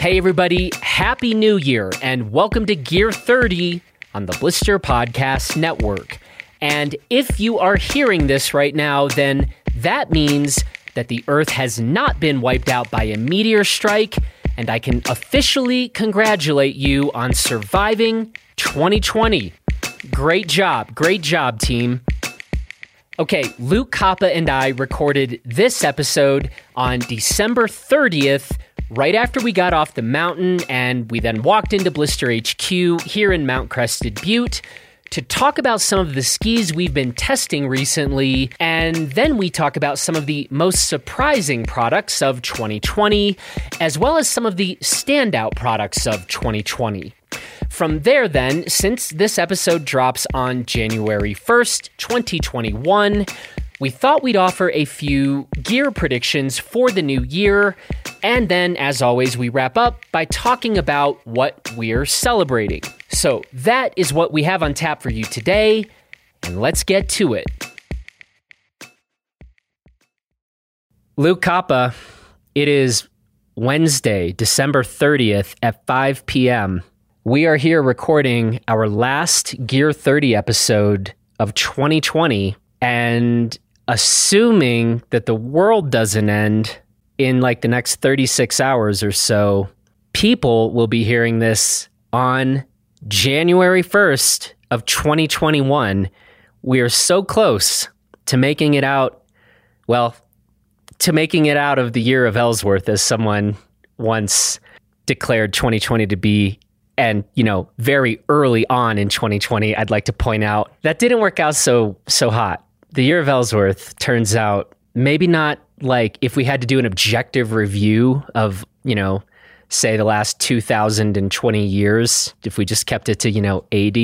Hey, everybody, Happy New Year, and welcome to Gear 30 on the Blister Podcast Network. And if you are hearing this right now, then that means that the Earth has not been wiped out by a meteor strike, and I can officially congratulate you on surviving 2020. Great job, great job, team. Okay, Luke Koppa and I recorded this episode on December 30th, right after we got off the mountain, and we then walked into Blister HQ here in Mount Crested Butte to talk about some of the skis we've been testing recently, and then we talk about some of the most surprising products of 2020, as well as some of the standout products of 2020. From there, then, since this episode drops on January 1st, 2021, we thought we'd offer a few gear predictions for the new year. And then, as always, we wrap up by talking about what we're celebrating. So, that is what we have on tap for you today. And let's get to it. Luke Koppa, it is Wednesday, December 30th at 5 p.m. We are here recording our last Gear 30 episode of 2020 and assuming that the world doesn't end in like the next 36 hours or so, people will be hearing this on January 1st of 2021. We are so close to making it out, well, to making it out of the year of Ellsworth, as someone once declared 2020 to be and you know very early on in 2020 i'd like to point out that didn't work out so so hot the year of ellsworth turns out maybe not like if we had to do an objective review of you know say the last 2020 years if we just kept it to you know ad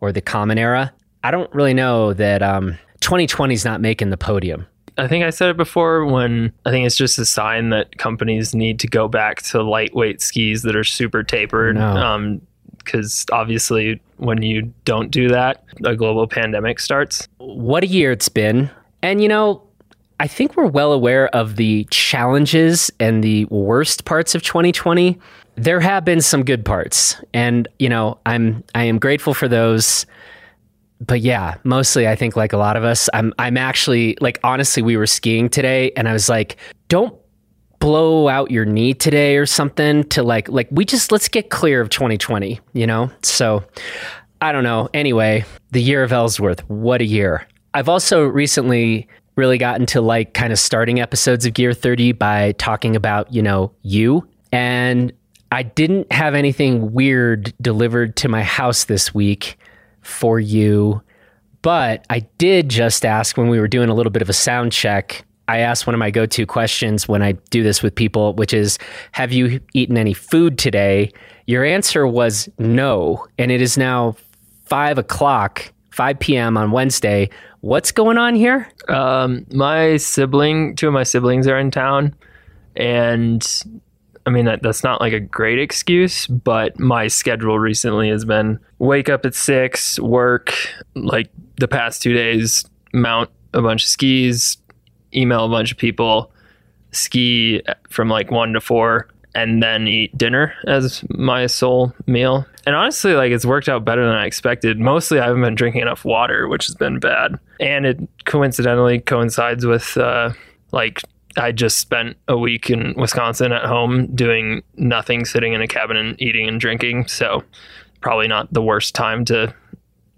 or the common era i don't really know that um 2020 is not making the podium I think I said it before when I think it's just a sign that companies need to go back to lightweight skis that are super tapered. No. Um, because obviously, when you don't do that, a global pandemic starts. what a year it's been. And you know, I think we're well aware of the challenges and the worst parts of 2020. There have been some good parts, and you know, I'm I am grateful for those. But yeah, mostly I think like a lot of us, I'm I'm actually like honestly, we were skiing today, and I was like, don't blow out your knee today or something to like like we just let's get clear of 2020, you know? So I don't know. Anyway, the year of Ellsworth, what a year. I've also recently really gotten to like kind of starting episodes of Gear 30 by talking about, you know, you. And I didn't have anything weird delivered to my house this week for you, but I did just ask when we were doing a little bit of a sound check. I ask one of my go to questions when I do this with people, which is Have you eaten any food today? Your answer was no. And it is now five o'clock, 5 p.m. on Wednesday. What's going on here? Um, my sibling, two of my siblings are in town, and I mean that, that's not like a great excuse, but my schedule recently has been wake up at six, work like the past two days, mount a bunch of skis, email a bunch of people, ski from like one to four, and then eat dinner as my sole meal. And honestly, like it's worked out better than I expected. Mostly, I haven't been drinking enough water, which has been bad. And it coincidentally coincides with uh, like I just spent a week in Wisconsin at home doing nothing, sitting in a cabin and eating and drinking. So probably not the worst time to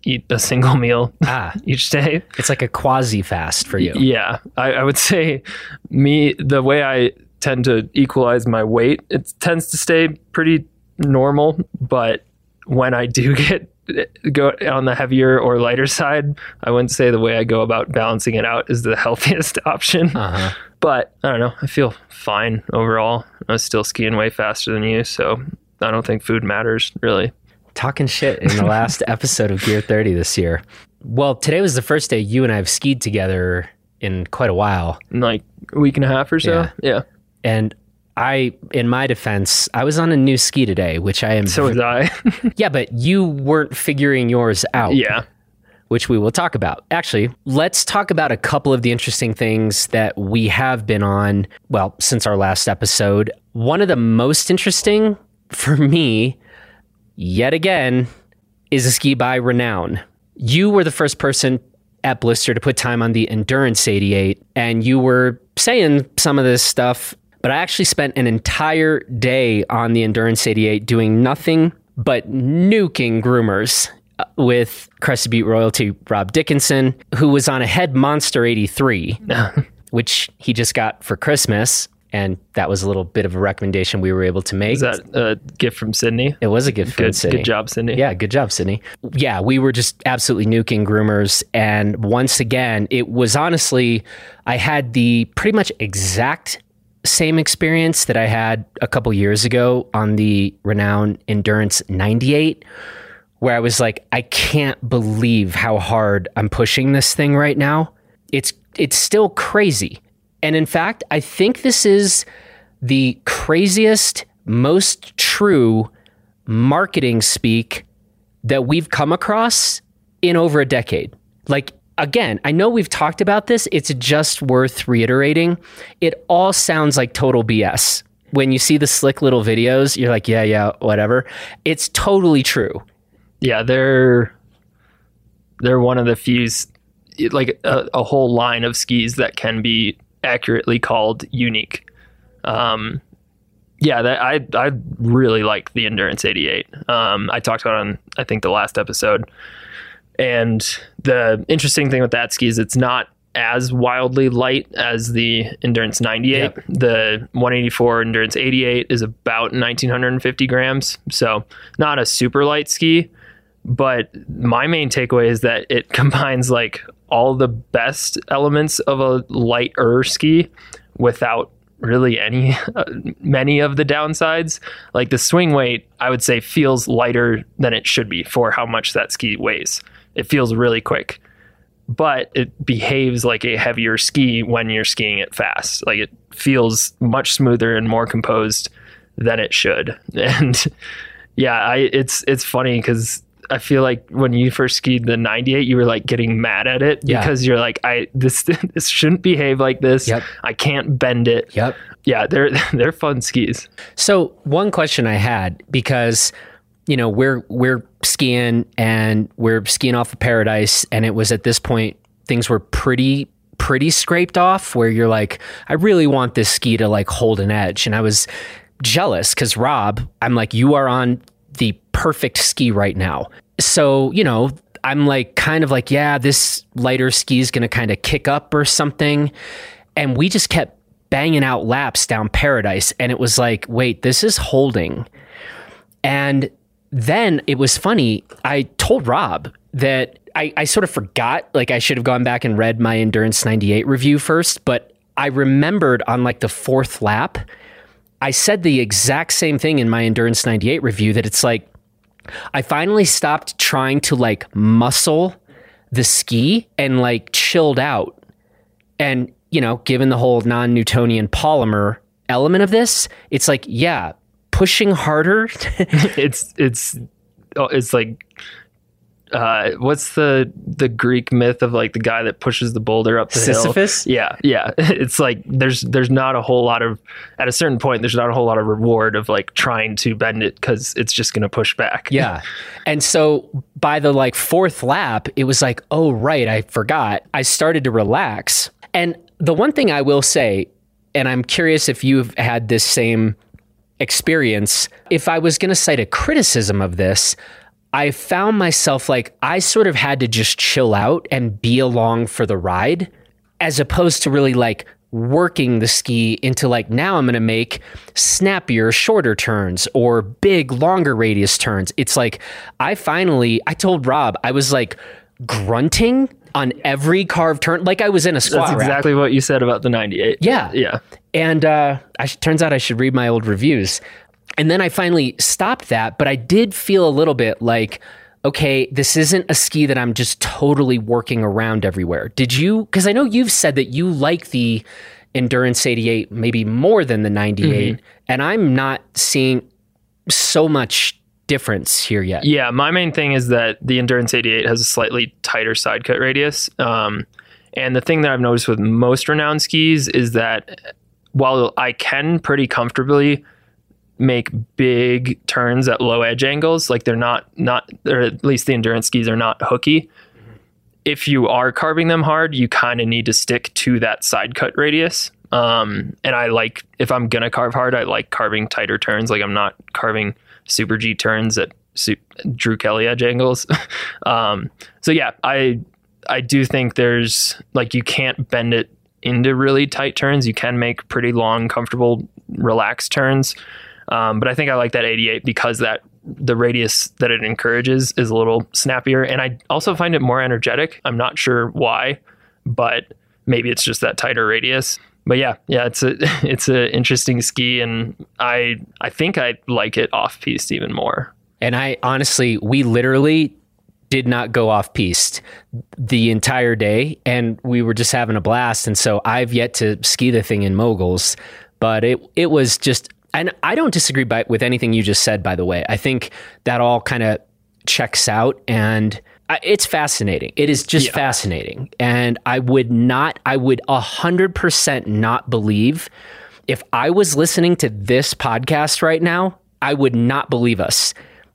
eat a single meal Ah, each day. it's like a quasi fast for you. Yeah, I, I would say me the way I tend to equalize my weight, it tends to stay pretty normal. But when I do get go on the heavier or lighter side, I wouldn't say the way I go about balancing it out is the healthiest option. Uh huh. But I don't know. I feel fine overall. I was still skiing way faster than you, so I don't think food matters really. Talking shit in the last episode of Gear 30 this year. Well, today was the first day you and I have skied together in quite a while. In like a week and a half or so. Yeah. Yeah. And I, in my defense, I was on a new ski today, which I am. So was I. yeah, but you weren't figuring yours out. yeah. which we will talk about. Actually, let's talk about a couple of the interesting things that we have been on, well, since our last episode. One of the most interesting for me, yet again, is a ski by Renoun. You were the first person at Blister to put time on the Endurance 88, and you were saying some of this stuff, but I actually spent an entire day on the Endurance 88 doing nothing but nuking groomers uh, with Crested Butte royalty Rob Dickinson, who was on a Head Monster 83, which he just got for Christmas. And that was a little bit of a recommendation we were able to make. Is that a gift from Sydney? It was a gift from Good, Sydney. good job, Sydney. Yeah, good job, Sydney. Yeah, we were just absolutely nuking groomers. And once again, it was honestly, I had the pretty much exact same experience that I had a couple years ago on the Renoun Endurance 98, where I was like, I can't believe how hard I'm pushing this thing right now. It's it's still crazy. And in fact, I think this is the craziest, most true marketing speak that we've come across in over a decade. Like, again, I know we've talked about this. It's just worth reiterating. It all sounds like total BS. When you see the slick little videos, you're like, yeah, yeah, whatever. It's totally true. yeah, they're they're one of the few, like a, a whole line of skis that can be accurately called unique. Um, yeah, that, I I really like the Endurance 88. Um, I talked about it on I think the last episode, and the interesting thing with that ski is it's not as wildly light as the Endurance 98. Yep. The 184 Endurance 88 is about 1950 grams, so not a super light ski. But my main takeaway is that it combines like all the best elements of a lighter ski without really any uh, many of the downsides. Like the swing weight, I would say feels lighter than it should be for how much that ski weighs. It feels really quick, but it behaves like a heavier ski when you're skiing it fast. Like it feels much smoother and more composed than it should. And yeah, I it's it's funny because I feel like when you first skied the 98, you were like getting mad at it Yeah. because you're like, I this this shouldn't behave like this. Yep. I can't bend it. Yep. Yeah, they're they're fun skis. So one question I had because you know we're we're skiing and we're skiing off of Paradise, and it was at this point things were pretty pretty scraped off where you're like, I really want this ski to like hold an edge, and I was jealous because Rob, I'm like, you are on perfect ski right now. So you know. I'm like kind of like, yeah, this lighter ski is going to kind of kick up or something. And we just kept banging out laps down Paradise. And it was like, wait, this is holding. And then it was funny. I told Rob that I, I sort of forgot, like, I should have gone back and read my Endurance 98 review first. But I remembered on like the fourth lap, I said the exact same thing in my Endurance 98 review that it's like, I finally stopped trying to like muscle the ski and like chilled out. And, you know, given the whole non Newtonian polymer element of this, it's like, yeah, pushing harder. It's it's oh, it's like uh, what's the the Greek myth of like the guy that pushes the boulder up the Sisyphus? hill? Yeah, yeah. It's like there's there's not a whole lot of at a certain point there's not a whole lot of reward of like trying to bend it because it's just gonna push back. yeah. And so by the like fourth lap, it was like, oh, right, I forgot. I started to relax. And the one thing I will say, and I'm curious if you've had this same experience, if I was going to cite a criticism of this, I found myself like I sort of had to just chill out and be along for the ride as opposed to really like working the ski into like now I'm going to make snappier shorter turns or big longer radius turns. It's like I finally I told Rob I was like grunting on every carved turn like I was in a squat That's rack. exactly what you said about the 98. Yeah. Yeah. And uh, I sh- turns out I should read my old reviews. And then I finally stopped that, but I did feel a little bit like, okay, this isn't a ski that I'm just totally working around everywhere. Did you? Because I know you've said that you like the Endurance 88 maybe more than the 98, and I'm not seeing so much difference here yet. Yeah, my main thing is that the Endurance 88 has a slightly tighter side cut radius. Um, and the thing that I've noticed with most Renoun skis is that while I can pretty comfortably make big turns at low edge angles, like they're not not or at least the endurance skis are not hooky. If you are carving them hard, you kind of need to stick to that side cut radius. Um, and I like if I'm gonna carve hard, I like carving tighter turns. Like I'm not carving super G turns at su- Drew Kelly edge angles. um, so yeah, I I do think there's like you can't bend it into really tight turns. You can make pretty long, comfortable, relaxed turns. Um, but I think I like that 88 because that the radius that it encourages is a little snappier, and I also find it more energetic. I'm not sure why, but maybe it's just that tighter radius. But yeah, yeah, it's a it's an interesting ski, and I I think I like it off piste even more. And I honestly, we literally did not go off piste the entire day and we were just having a blast and so I've yet to ski the thing in moguls but it it was just and I don't disagree by, with anything you just said by the way I think that all kind of checks out and I, it's fascinating it is just Yeah. fascinating and I would not I would 100% not believe if I was listening to this podcast right now I would not believe us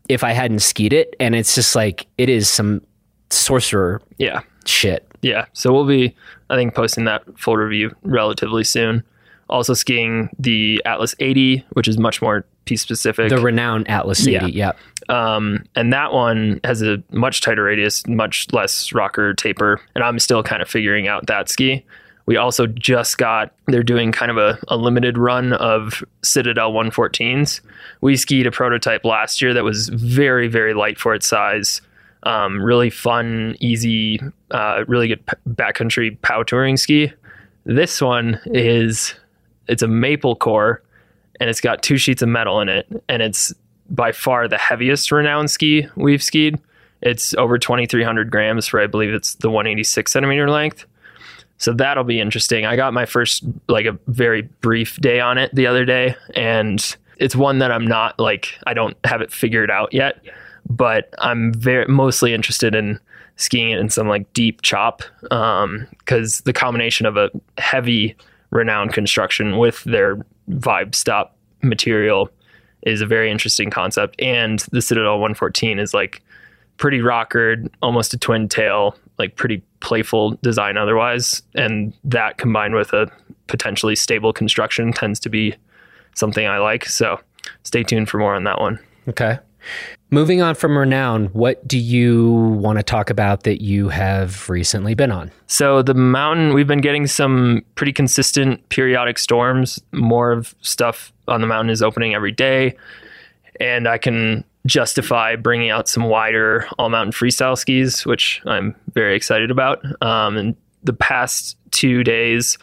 if I hadn't skied it. And it's just like, it is some sorcerer Yeah, shit. yeah. So we'll be I think posting that full review relatively soon. Also skiing the Atlas 80, which is much more piste specific. The Renoun Atlas 80. Yeah. Um, and that one has a much tighter radius, much less rocker taper. And I'm still kind of figuring out that ski. We also just got, they're doing kind of a, a limited run of Citadel 114s. We skied a prototype last year that was very, very light for its size. Um, really fun, easy, uh, really good p- backcountry pow touring ski. This one is, it's a maple core and it's got two sheets of metal in it. And it's by far the heaviest Renoun ski we've skied. It's over 2,300 grams for, I believe it's the 186 centimeter length. So that'll be interesting. I got my first, like a very brief day on it the other day. And it's one that I'm not like, I don't have it figured out yet, but I'm very mostly interested in skiing it in some like deep chop. Um, cause the combination of a heavy Renoun construction with their vibe stop material is a very interesting concept. And the Citadel 114 is like pretty rockered, almost a twin tail, like pretty playful design otherwise. And that combined with a potentially stable construction tends to be something I like. So stay tuned for more on that one. Okay. Moving on from Renoun, what do you want to talk about that you have recently been on? So the mountain, we've been getting some pretty consistent periodic storms. More of stuff on the mountain is opening every day, and I can justify bringing out some wider all mountain freestyle skis, which I'm very excited about. Um, and the past two days,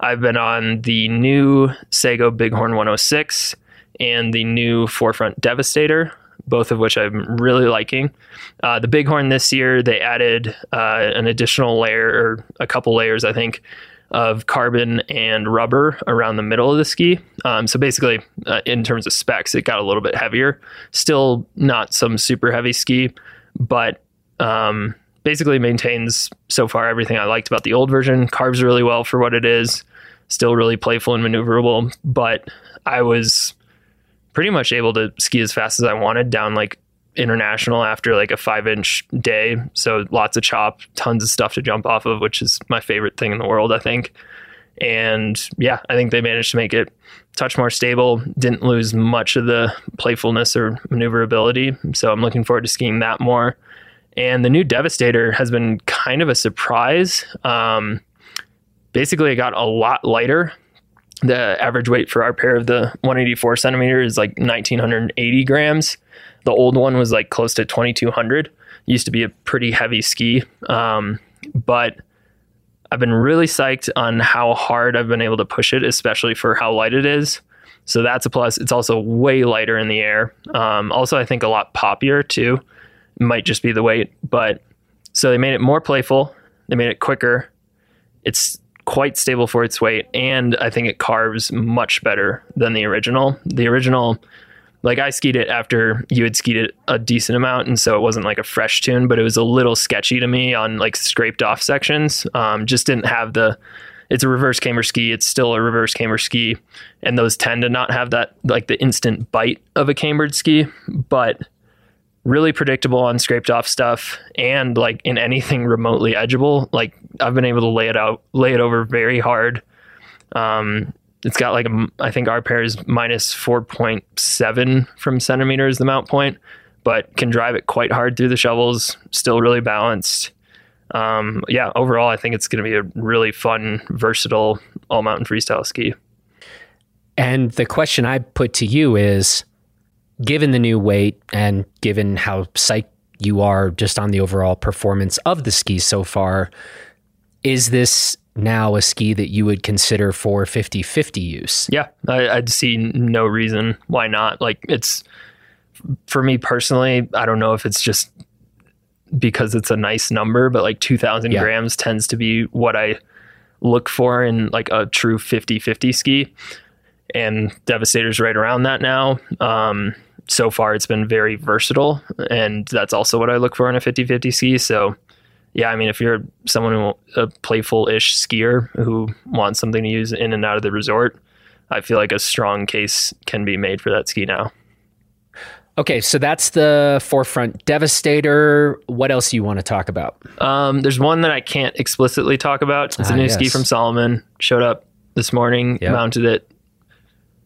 I've been on the new Sego Bighorn 106 and the new 4FRNT Devastator, both of which I'm really liking. Uh, the Bighorn this year, they added uh, an additional layer or a couple layers, I think, of carbon and rubber around the middle of the ski. Um, so basically, uh, in terms of specs, it got a little bit heavier. Still not some super heavy ski, but um, basically maintains so far everything I liked about the old version. Carves really well for what it is. Still really playful and maneuverable, but I was pretty much able to ski as fast as I wanted down like international after like a five inch day. So lots of chop, tons of stuff to jump off of, which is my favorite thing in the world, I think. And yeah, I think they managed to make it touch more stable, didn't lose much of the playfulness or maneuverability. So I'm looking forward to skiing that more. And the new Devastator has been kind of a surprise. Um, basically, it got a lot lighter the average weight for our pair of the 184 centimeter is like 1980 grams. The old one was like close to 2200. Used to be a pretty heavy ski, um, but I've been really psyched on how hard I've been able to push it, especially for how light it is. So that's a plus. It's also way lighter in the air. Um, also, I think a lot poppier too. Might just be the weight, but so they made it more playful. They made it quicker. It's quite stable for its weight, and I think it carves much better than the original. The original, like I skied it after you had skied it a decent amount, and so it wasn't like a fresh tune, but it was a little sketchy to me on like scraped off sections. Um, just didn't have the. It's a reverse camber ski. It's still a reverse camber ski, and those tend to not have that like the instant bite of a cambered ski, but really predictable on scraped off stuff and like in anything remotely edgeable. Like I've been able to lay it out, lay it over very hard. Um, it's got like a, I think our pair is minus 4.7 from centimeters, the mount point, but can drive it quite hard through the shovels, still really balanced. Um, yeah, overall, I think it's going to be a really fun, versatile all mountain freestyle ski. And the question I put to you is given the new weight and given how psyched you are just on the overall performance of the ski so far, is this now a ski that you would consider for 50 50 use? Yeah, I, I'd see no reason why not. Like, it's for me personally, I don't know if it's just because it's a nice number, but like 2000 Yeah. grams tends to be what I look for in like a true 50 50 ski. And Devastator's right around that now. Um, so far, it's been very versatile, and that's also what I look for in a 50 50 ski. So, yeah, I mean, if you're someone who a playful ish skier who wants something to use in and out of the resort, I feel like a strong case can be made for that ski now. Okay, so that's the 4FRNT devastator. What else do you want to talk about? Um, there's one that I can't explicitly talk about. It's a Ah, new ski from Salomon. Showed up this morning, Yeah. mounted it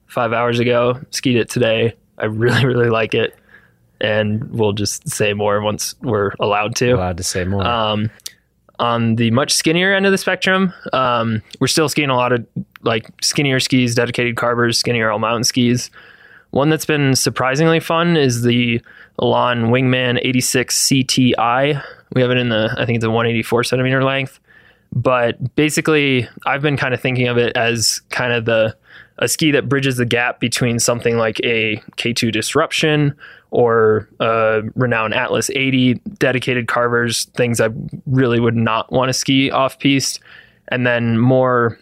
five hours ago, skied it today. I really, really like it. And we'll just say more once we're allowed to. Allowed to say more. Um, on the much skinnier end of the spectrum, um, we're still skiing a lot of like skinnier skis, dedicated carvers, skinnier all mountain skis. One that's been surprisingly fun is the Elan Wingman 86 CTI. We have it in the, I think it's a 184 centimeter length. But basically, I've been kind of thinking of it as kind of the a ski that bridges the gap between something like a K2 Disruption or a Renoun Atlas 80 dedicated carvers, things I really would not want to ski off piste, and then more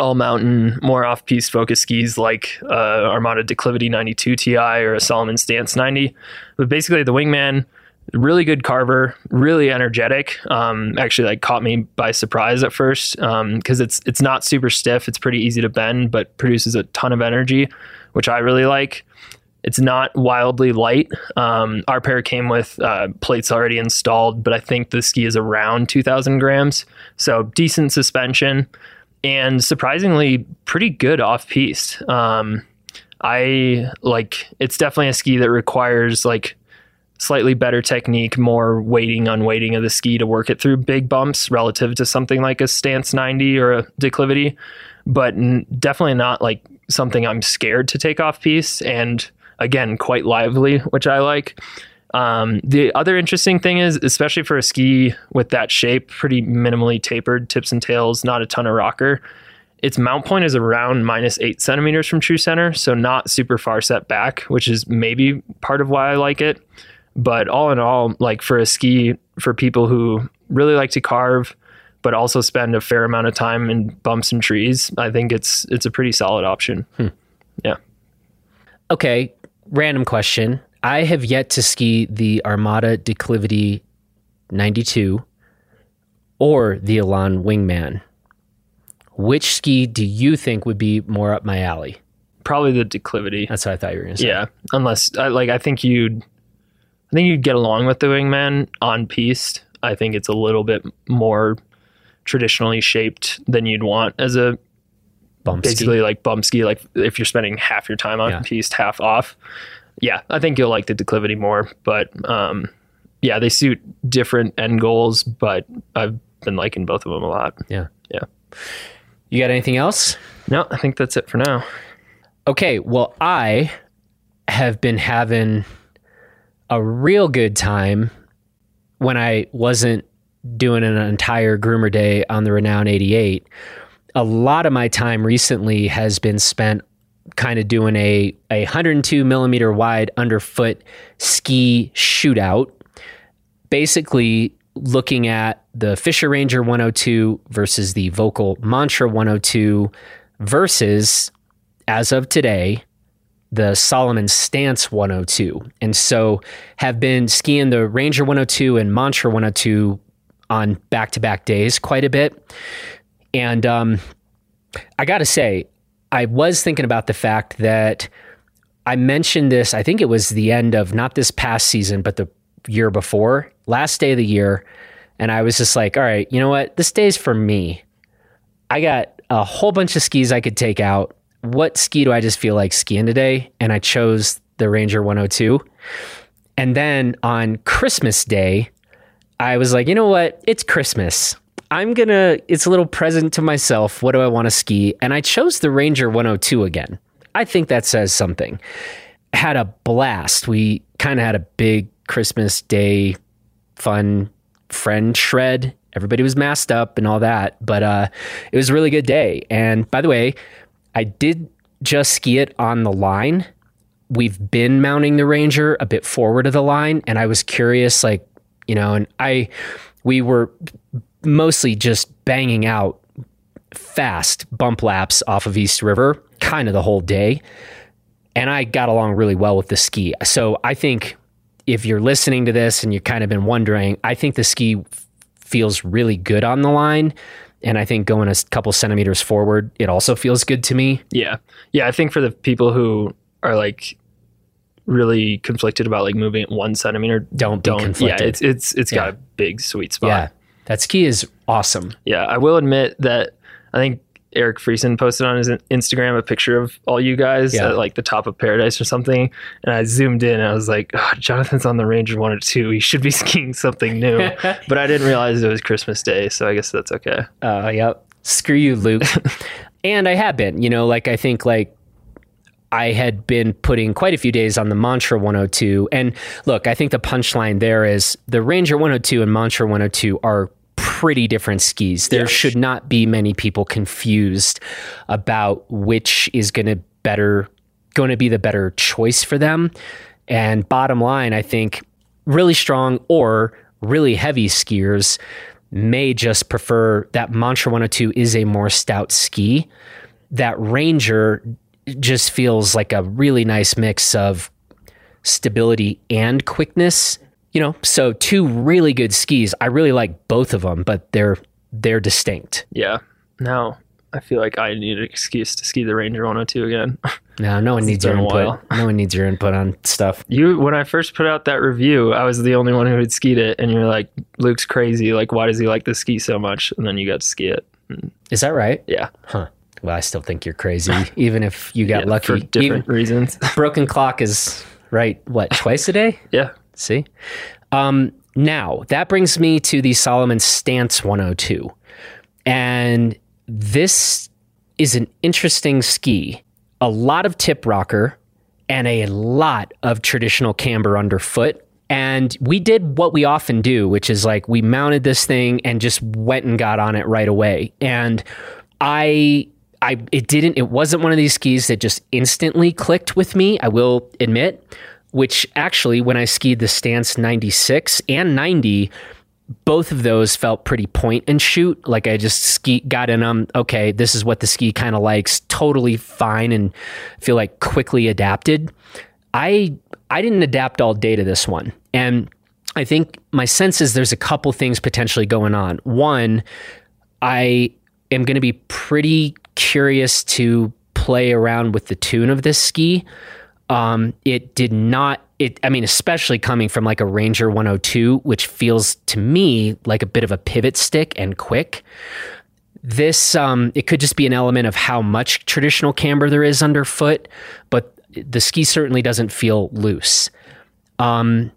all mountain, more off piste focused skis like uh, Armada Declivity 92 Ti or a Salomon Stance 90. But basically, the Wingman, really good carver, really energetic. Um, actually, like caught me by surprise at first because it's it's not super stiff. It's pretty easy to bend, but produces a ton of energy, which I really like. It's not wildly light. Um, our pair came with uh, plates already installed, but I think the ski is around 2,000 grams. So decent suspension and surprisingly pretty good off piste. Um, I like it's definitely a ski that requires like slightly better technique, more weighting on weighting of the ski to work it through big bumps relative to something like a stance 90 or a declivity, but n- definitely not like something I'm scared to take off piste. And again, quite lively, which I like. Um, the other interesting thing is, especially for a ski with that shape, pretty minimally tapered tips and tails, not a ton of rocker. Its mount point is around minus eight centimeters from true center, so not super far set back, which is maybe part of why I like it. But all in all, like for a ski for people who really like to carve, but also spend a fair amount of time in bumps and trees, I think it's it's a pretty solid option. Hmm. Yeah. Okay, random question. I have yet to ski the Armada Declivity 92 or the Elan Wingman. Which ski do you think would be more up my alley? Probably the declivity. That's what I thought you were going to say. Yeah, unless I like I think you'd I think you'd get along with the wingman on piste. I think it's a little bit more traditionally shaped than you'd want as a basically like bump ski like if you're spending half your time on Yeah. piste, half off. Yeah, I think you'll like the declivity more, but um yeah, they suit different end goals, but I've been liking both of them a lot. Yeah. Yeah. You got anything else? No, I think that's it for now. Okay, well, I have been having a real good time when I wasn't doing an entire groomer day on the Renoun 88. A lot of my time recently has been spent kind of doing a, a 102 millimeter wide underfoot ski shootout. Basically, looking at the Fischer Ranger 102 versus the Völkl Mantra 102 versus as of today, the Salomon Stance 102. And so have been skiing the Ranger 102 and Mantra 102 on back to back days quite a bit. And um, I got to say, I was thinking about the fact that I mentioned this, I think it was the end of not this past season, but the year before, last day of the year. And I was just like, all right, you know what? This day's for me. I got a whole bunch of skis I could take out. What ski do I just feel like skiing today? And I chose the Ranger 102. And then on Christmas Day, I was like, you know what? It's Christmas. I'm going to, it's a little present to myself. What do I want to ski? And I chose the Ranger 102 again. I think that says something. Had a blast. We kind of had a big Christmas Day fun friend shred. Everybody was masked up and all that, but uh, it was a really good day. And by the way, I did just ski it on the line. We've been mounting the Ranger a bit forward of the line, and I was curious, like, you know, and I, we were mostly just banging out fast bump laps off of East River kind of the whole day. And I got along really well with the ski. So I think if you're listening to this and you've kind of been wondering, I think the ski feels really good on the line. And I think going a couple centimeters forward, it also feels good to me. Yeah. Yeah. I think for the people who are like really conflicted about like moving it one centimeter, don't be don't. conflicted. Yeah. It's, it's, it's got a big sweet spot. yeah, that ski is awesome. Yeah, I will admit that I think Eric Friesen posted on his Instagram a picture of all you guys Yeah. at like the top of paradise or something. And I zoomed in and I was like, oh, Jonathan's on the Ranger one or two. He should be skiing something new. but I didn't realize it was Christmas Day. So I guess that's okay. Uh, yep. Screw you, Luke. and I have been, you know, like I think like I had been putting quite a few days on the Mantra 102. And look, I think the punchline there is the Ranger 102 and Mantra 102 are pretty different skis. There Yes. should not be many people confused about which is going to better going to be the better choice for them. And bottom line, I think really strong or really heavy skiers may just prefer that Mantra 102 is a more stout ski. That Ranger just feels like a really nice mix of stability and quickness. You know, so two really good skis. I really like both of them, but they're they're distinct. Yeah. Now I feel like I need an excuse to ski the Ranger 102 again. No, no one needs your input. No one needs your input on stuff. you, when I first put out that review, I was the only one who had skied it. And you're like, Luke's crazy. Like, why does he like the ski so much? And then you got to ski it. Mm. Is that right? Yeah. Huh. Well, I still think you're crazy, even if you got Yeah, lucky. for different Even- reasons. broken clock is right. What twice a day? yeah. See? Um, now, that brings me to the Salomon Stance 102. And this is an interesting ski. A lot of tip rocker and a lot of traditional camber underfoot. And we did what we often do, which is like we mounted this thing and just went and got on it right away. And I I it didn't it wasn't one of these skis that just instantly clicked with me, I will admit, which actually when I skied the Stance 96 and 90 both of those felt pretty point and shoot. Like I just ski got in them. Okay, this is what the ski kind of likes. Totally fine and feel like quickly adapted. I I didn't adapt all day to this one, and I think my sense is there's a couple things potentially going on. One, I am going to be pretty curious to play around with the tune of this ski. Um, it did not. It. I mean, especially coming from like a Ranger 102, which feels to me like a bit of a pivot stick and quick. This. Um, it could just be an element of how much traditional camber there is underfoot, but the ski certainly doesn't feel loose. Um,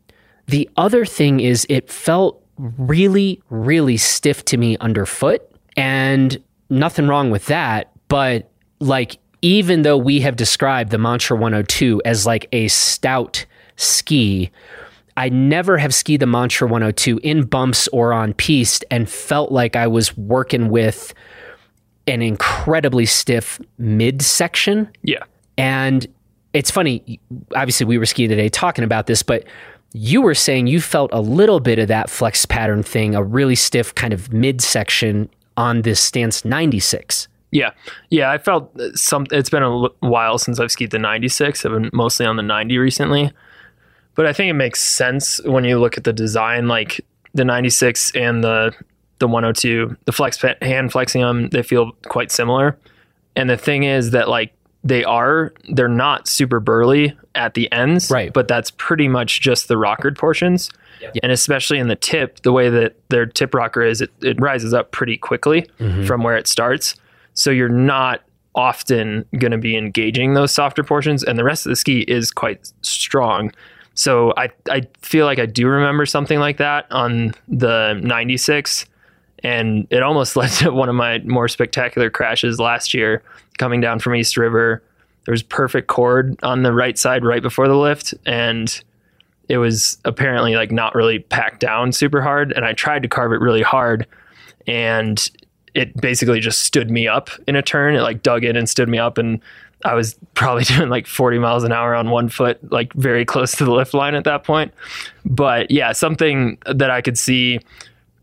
the other thing is it felt really, really stiff to me underfoot, and nothing wrong with that. But like, even though we have described the Mantra 102 as like a stout ski, I never have skied the Mantra 102 in bumps or on piste and felt like I was working with an incredibly stiff midsection. Yeah. And it's funny, obviously, we were skiing today talking about this, but you were saying you felt a little bit of that flex pattern thing, a really stiff kind of midsection on this stance 96. Yeah, yeah. I felt uh, some. It's been a while since I've skied the 96. I've been mostly on the 90 recently, but I think it makes sense when you look at the design, like the 96 and the the 102. The flex hand flexing them, they feel quite similar. And the thing is that like they are, they're not super burly at the ends, Right. But that's pretty much just the rockered portions. And especially in the tip, the way that their tip rocker is, it, it rises up pretty quickly mm-hmm. from where it starts. So you're not often going to be engaging those softer portions, and the rest of the ski is quite strong. So I, I feel like I do remember something like that on the 96, and it almost led to one of my more spectacular crashes last year coming down from East River. There was perfect cord on the right side right before the lift, and it was apparently like not really packed down super hard. And I tried to carve it really hard, and it basically just stood me up in a turn. It like dug in and stood me up, and I was probably doing like 40 miles an hour on one foot, like very close to the lift line at that point. But yeah, something that I could see,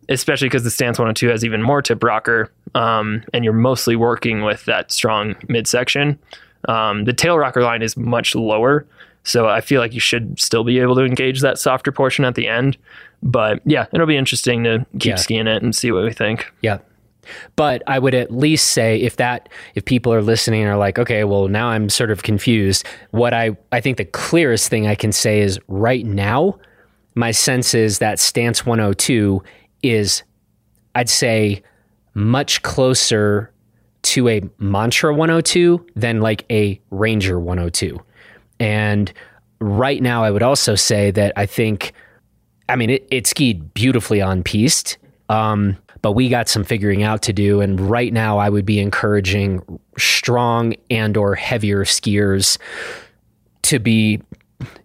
especially because the Stance 102 has even more tip rocker, um, and you're mostly working with that strong midsection. Um, the tail rocker line is much lower, so I feel like you should still be able to engage that softer portion at the end. But yeah, it'll be interesting to keep Yeah. skiing it and see what we think. Yeah. But I would at least say if that if people are listening and are like, okay, well now I'm sort of confused. What I I think the clearest thing I can say is right now, my sense is that stance 102 is I'd say much closer to a mantra 102 than like a ranger 102. And right now I would also say that I think I mean, it, it skied beautifully on piste, um, but we got some figuring out to do. And right now, I would be encouraging strong and or heavier skiers to be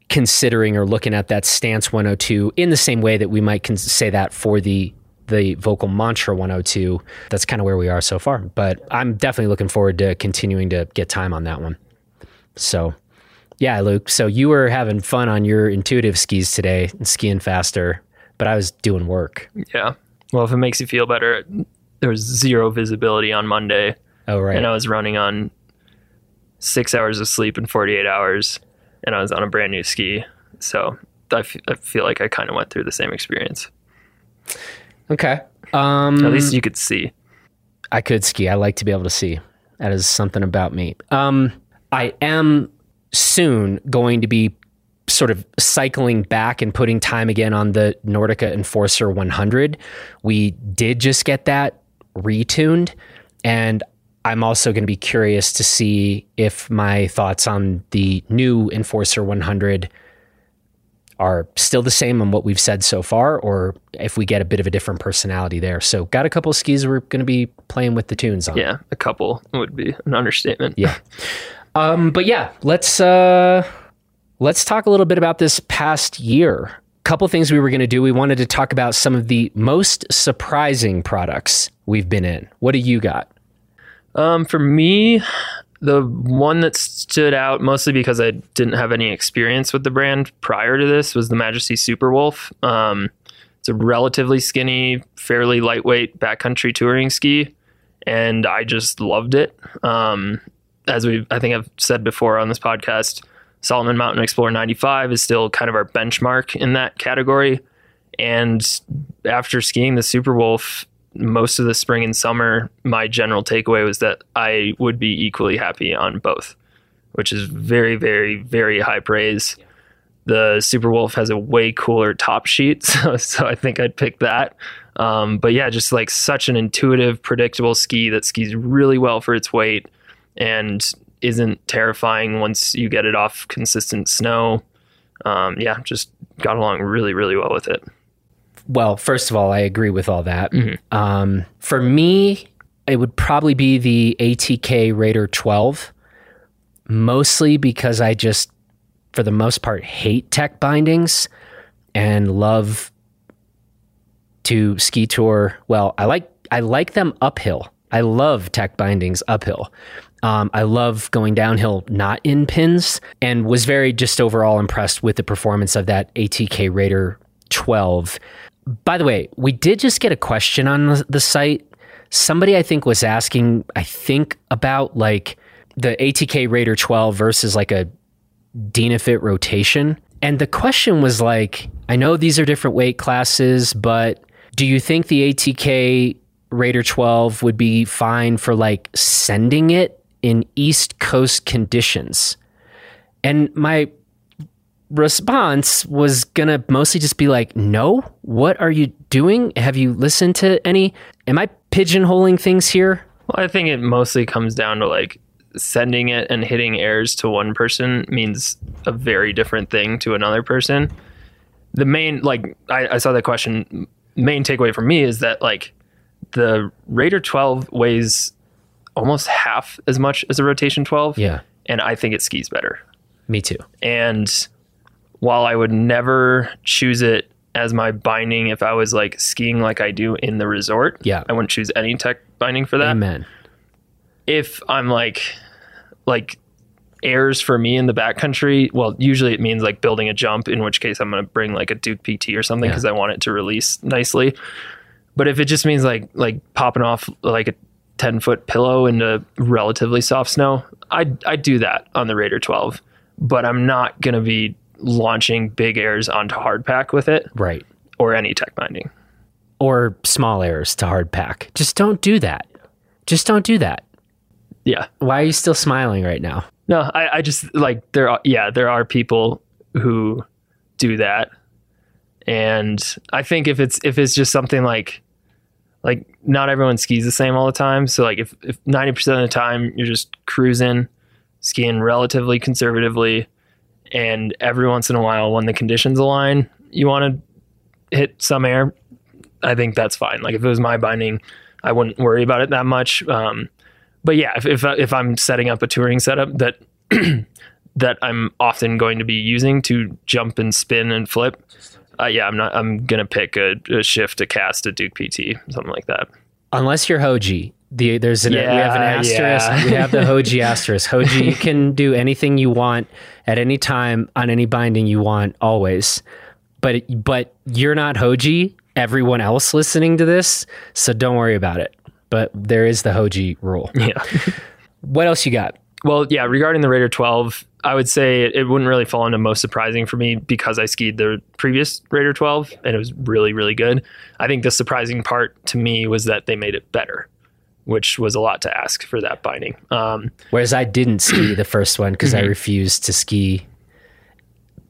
considering or looking at that stance 102 in the same way that we might say that for the the Völkl mantra 102 that's kind of where we are so far but i'm definitely looking forward to continuing to get time on that one so yeah, Luke. So you were having fun on your intuitive skis today, and skiing faster, but I was doing work. Yeah. Well, if it makes you feel better, there was zero visibility on Monday, Oh right. and I was running on six hours of sleep in 48 hours, and I was on a brand new ski. So I, f- I feel like I kind of went through the same experience. Okay. Um, At least you could see. I could ski. I like to be able to see. That is something about me. Um, I am soon going to be sort of cycling back and putting time again on the Nordica Enforcer 100. We did just get that retuned, and I'm also going to be curious to see if my thoughts on the new Enforcer 100 are still the same on what we've said so far, or if we get a bit of a different personality there. So, got a couple of skis we're going to be playing with the tunes on. Yeah, a couple would be an understatement. Yeah. Um, but yeah, let's uh, let's talk a little bit about this past year. A couple things we were going to do. We wanted to talk about some of the most surprising products we've been in. What do you got? Um, for me, the one that stood out mostly because I didn't have any experience with the brand prior to this was the Majesty Super Wolf. Um, it's a relatively skinny, fairly lightweight backcountry touring ski, and I just loved it. Um, as we, I think I've said before on this podcast, Salomon Mountain Explorer 95 is still kind of our benchmark in that category. And after skiing the Super Wolf most of the spring and summer, my general takeaway was that I would be equally happy on both, which is very, very, very high praise. The Super Wolf has a way cooler top sheet, so, so I think I'd pick that. Um, but yeah, just like such an intuitive, predictable ski that skis really well for its weight and isn't terrifying once you get it off consistent snow. Um, yeah, just got along really, really well with it. Well, first of all, I agree with all that. Um, for me, it would probably be the ATK Raider 12, mostly because I just, for the most part, hate tech bindings and love to ski tour. Well, I like I like them uphill. I love tech bindings uphill. Um, I love going downhill, not in pins, and was very just overall impressed with the performance of that ATK Raider 12. By the way, we did just get a question on the, site somebody I think was asking, I think about like the ATK Raider 12 versus like a Dynafit rotation. And the question was like, I know these are different weight classes, but do you think the ATK Raider 12 would be fine for like sending it in East Coast conditions? And my response was gonna mostly just be like, no, what are you doing? Have you listened to any? Am I pigeonholing things here? Well, I think it mostly comes down to like sending it and hitting errors to one person means a very different thing to another person. The main, like, I, I saw that question. Main takeaway for me is that like the Raider 12 weighs almost half as much as a rotation 12. Yeah, And I think it skis better. me too. And while I would never choose it as my binding if I was like skiing like I do in the resort, Yeah. I wouldn't choose any tech binding for that. Amen. If I'm like like airs for me in the backcountry, well, usually it means like building a jump, in which case I'm going to bring like a Duke PT or something Yeah. because I want it to release nicely. But if it just means like like popping off like a 10 foot pillow into relatively soft snow, I I do that on the Raider 12. But I'm not going to be launching big airs onto hard pack with it Right. or any tech binding. Or small airs to hard pack. Just don't do that. Just don't do that. Yeah. Why are you still smiling right now? No, I, I just like there are yeah, there are people who do that. And I think if it's if it's just something like like not everyone skis the same all the time. So like if if ninety percent of the time you're just cruising, skiing relatively conservatively, and every once in a while when the conditions align, you want to hit some air, I think that's fine. Like if it was my binding, I wouldn't worry about it that much. Um, but yeah, if if, if I'm setting up a touring setup that that I'm often going to be using to jump and spin and flip, uh, yeah, I'm not. I'm gonna pick a, a shift, a cast, a Duke PT, something like that. Unless you're Hoji. The, there's an, we have an asterisk. yeah. We have the Hoji asterisk. Hoji, you can do anything you want at any time on any binding you want, always. But but you're not Hoji. Everyone else listening to this, so don't worry about it. But there is the Hoji rule. Yeah. What else you got? Well, yeah, regarding the Raider 12, I would say it, it wouldn't really fall into most surprising for me because I skied the previous Raider 12 and it was really, really good. I think the surprising part to me was that they made it better, which was a lot to ask for that binding. Um, Whereas I didn't ski the first one because I refused to ski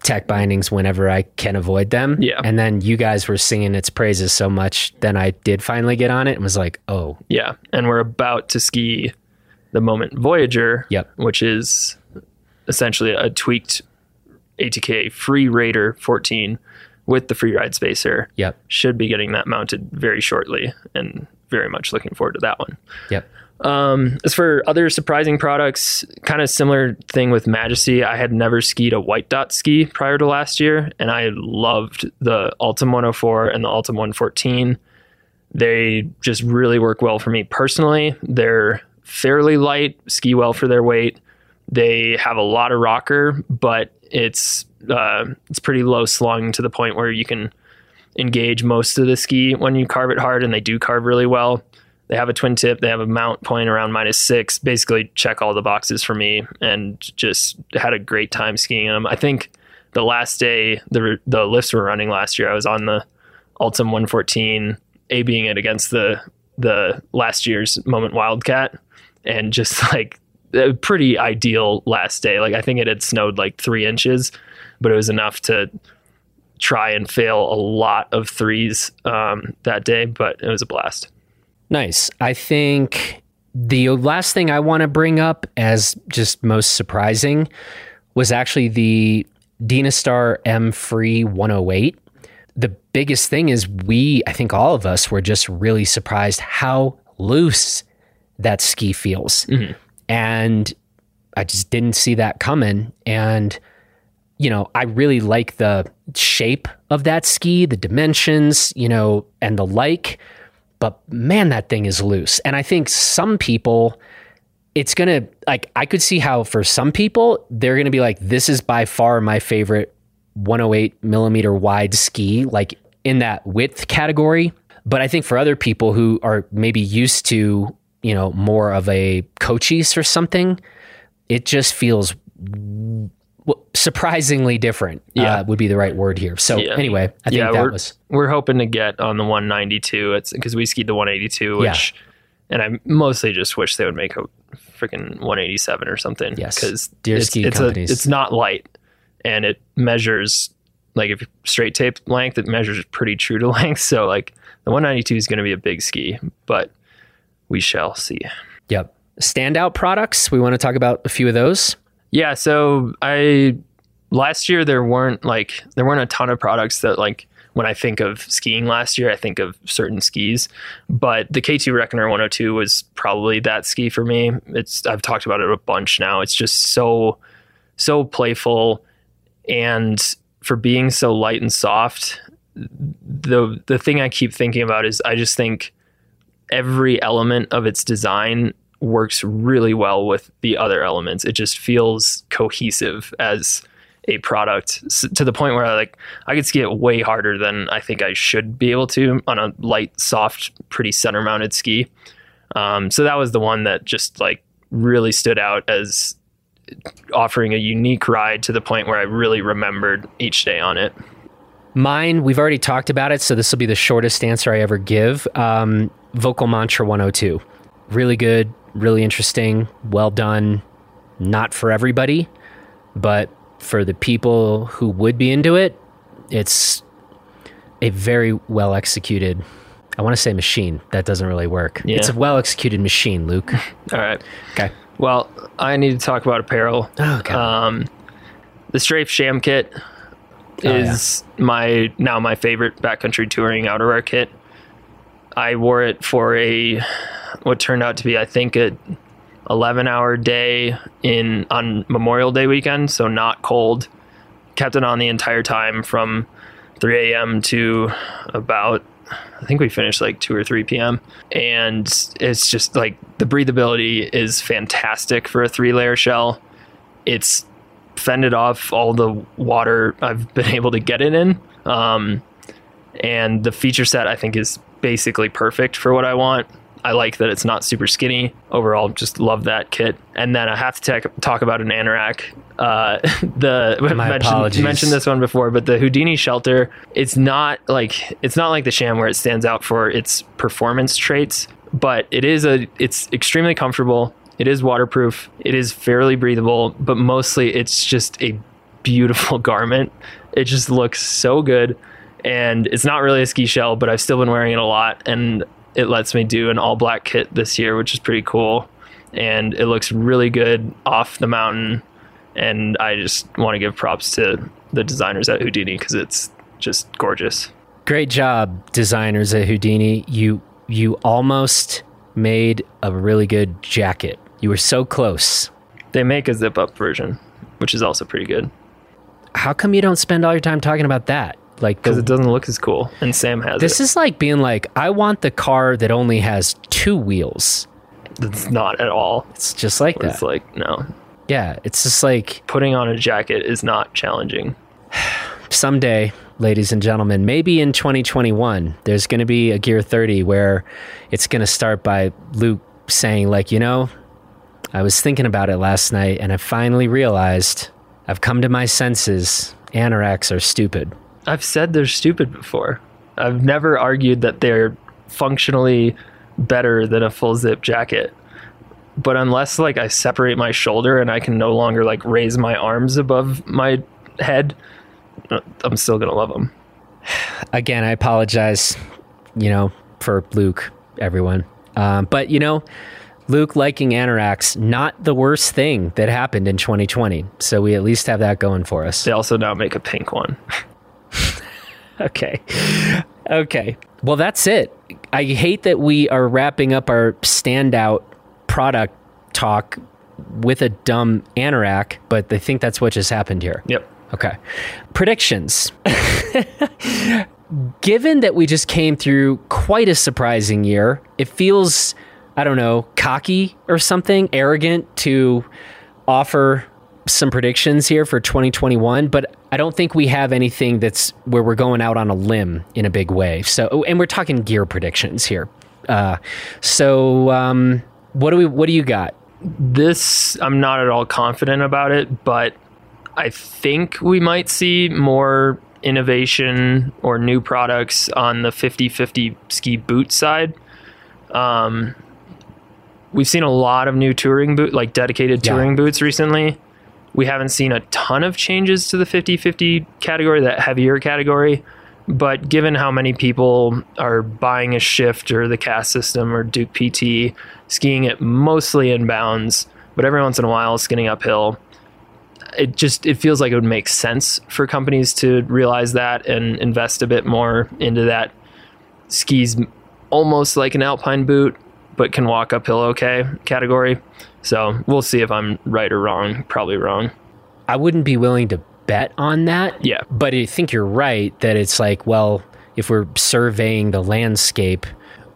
tech bindings whenever I can avoid them. Yeah. And then you guys were singing its praises so much, then I did finally get on it and was like, oh, yeah. And we're about to ski the Moment Voyager, Yep. which is essentially a tweaked ATK Freeraider 14 with the free ride spacer. yep, Should be getting that mounted very shortly and very much looking forward to that one. yep. Um, as for other surprising products, kind of similar thing with Majesty. I had never skied a white dot ski prior to last year, and I loved the Altum 104 and the Altum 114. They just really work well for me personally. They're fairly light, ski well for their weight. They have a lot of rocker, but it's uh, it's pretty low slung to the point where you can engage most of the ski when you carve it hard, and they do carve really well. They have a twin tip. They have a mount point around minus six. Basically, check all the boxes for me, and just had a great time skiing them. I think the last day the the lifts were running last year, I was on the Altum 114, a being it against the the last year's Moment Wildcat, and just like a pretty ideal last day. Like I think it had snowed like three inches, but it was enough to try and fail a lot of threes um, that day. But it was a blast. Nice. I think the last thing I want to bring up as just most surprising was actually the Dynastar M Free 108. The biggest thing is we, I think all of us were just really surprised how loose that ski feels. And I just didn't see that coming. And, you know, I really like the shape of that ski, the dimensions, you know, and the like but man, that thing is loose. And I think some people, it's gonna like I could see how for some people they're gonna be like, this is by far my favorite 108 millimeter wide ski, like in that width category. But I think for other people who are maybe used to, you know, more of a Cochise or something, it just feels w- surprisingly different. Yeah. uh, would be the right word here. So Yeah. anyway, I think Yeah, that we're- was We're hoping to get on the 192. It's because we skied the 182, Yeah. which, and I mostly just wish they would make a freaking 187 or something. Yes. because Dear it's, ski it's companies. A, it's not light, and it measures like if straight tape length, it measures pretty true to length. So like the 192 is going to be a big ski, but we shall see. yep. Standout products. We want to talk about a few of those. Yeah, so I last year there weren't like there weren't a ton of products that like when I think of skiing last year, I think of certain skis. But the K2 Reckoner 102 was probably that ski for me. It's I've talked about it a bunch now. It's just so so playful and for being so light and soft, the the thing I keep thinking about is I just think every element of its design works really well with the other elements. It just feels cohesive as a product to the point where I like I could ski it way harder than I think I should be able to on a light, soft, pretty center mounted ski. Um, so that was the one that just like really stood out as offering a unique ride to the point where I really remembered each day on it. Mine, we've already talked about it, so this will be the shortest answer I ever give. Um, Völkl Mantra 102. Really good, really interesting, well done. Not for everybody, but for the people who would be into it, it's a very well executed. I want to say machine. That doesn't really work. Yeah. It's a well executed machine, Luke. All right. Okay. Well, I need to talk about apparel. Oh, God. Um, the Strafe Cham kit Oh, yeah. is my now my favorite backcountry touring outerwear kit. I wore it for a what turned out to be I think a 11 hour day in on Memorial Day weekend, so not cold. Kept it on the entire time from 3 a.m. to about I think we finished like 2 or 3 p.m. And it's just like the breathability is fantastic for a three layer shell. It's fended off all the water I've been able to get it in. Um, and the feature set I think is basically perfect for what I want. I like that it's not super skinny. Overall, just love that kit. And then I have to ta- talk about an anorak. Uh, the My mentioned, apologies. mentioned this one before, but the Houdini shelter. It's not like it's not like the Cham where it stands out for its performance traits, but it is a. It's extremely comfortable. It is waterproof. It is fairly breathable, but mostly it's just a beautiful garment. It just looks so good. And it's not really a ski shell, but I've still been wearing it a lot. And it lets me do an all black kit this year, which is pretty cool. And it looks really good off the mountain. And I just want to give props to the designers at Houdini because it's just gorgeous. Great job, designers at Houdini. You you almost made a really good jacket. You were so close. They make a zip up version, which is also pretty good How come you don't spend all your time talking about that? Like because it doesn't look as cool. And Sam has this it. is like being like, I want the car that only has two wheels. It's not at all. It's just like that. It's like, no. Yeah, it's just like Putting on a jacket is not challenging. someday, ladies and gentlemen, maybe in 2021, there's going to be a Gear 30 where it's going to start by Luke saying, like, you know, I was thinking about it last night and I finally realized I've come to my senses. Anoraks are stupid. I've said they're stupid before. I've never argued that they're functionally better than a full zip jacket. But unless like I separate my shoulder and I can no longer like raise my arms above my head, I'm still gonna love them. Again, I apologize, you know, for Luke, everyone. Um, but, you know, Luke liking Anoraks, not the worst thing that happened in 2020. So we at least have that going for us. They also now make a pink one. Okay. Okay. Well, that's it. I hate that we are wrapping up our standout product talk with a dumb anorak, but I think that's what just happened here. Yep. Okay. Predictions. Given that we just came through quite a surprising year, it feels, I don't know, cocky or something, arrogant to offer some predictions here for 2021, but I don't think we have anything that's where we're going out on a limb in a big way. So, and we're talking gear predictions here. Uh, so, um, what do we? What do you got? This I'm not at all confident about it, but I think we might see more innovation or new products on the 50-50 ski boot side. Um, we've seen a lot of new touring boot, like dedicated Yeah. touring boots recently. We haven't seen a ton of changes to the 50-50 category, that heavier category. But given how many people are buying a shift or the cast system or Duke PT, skiing it mostly inbounds, but every once in a while skinning uphill, it just it feels like it would make sense for companies to realize that and invest a bit more into that skis almost like an alpine boot but can walk uphill okay category so we'll see if i'm right or wrong probably wrong I wouldn't be willing to bet on that. Yeah. But I think you're right that it's like, well, if we're surveying the landscape,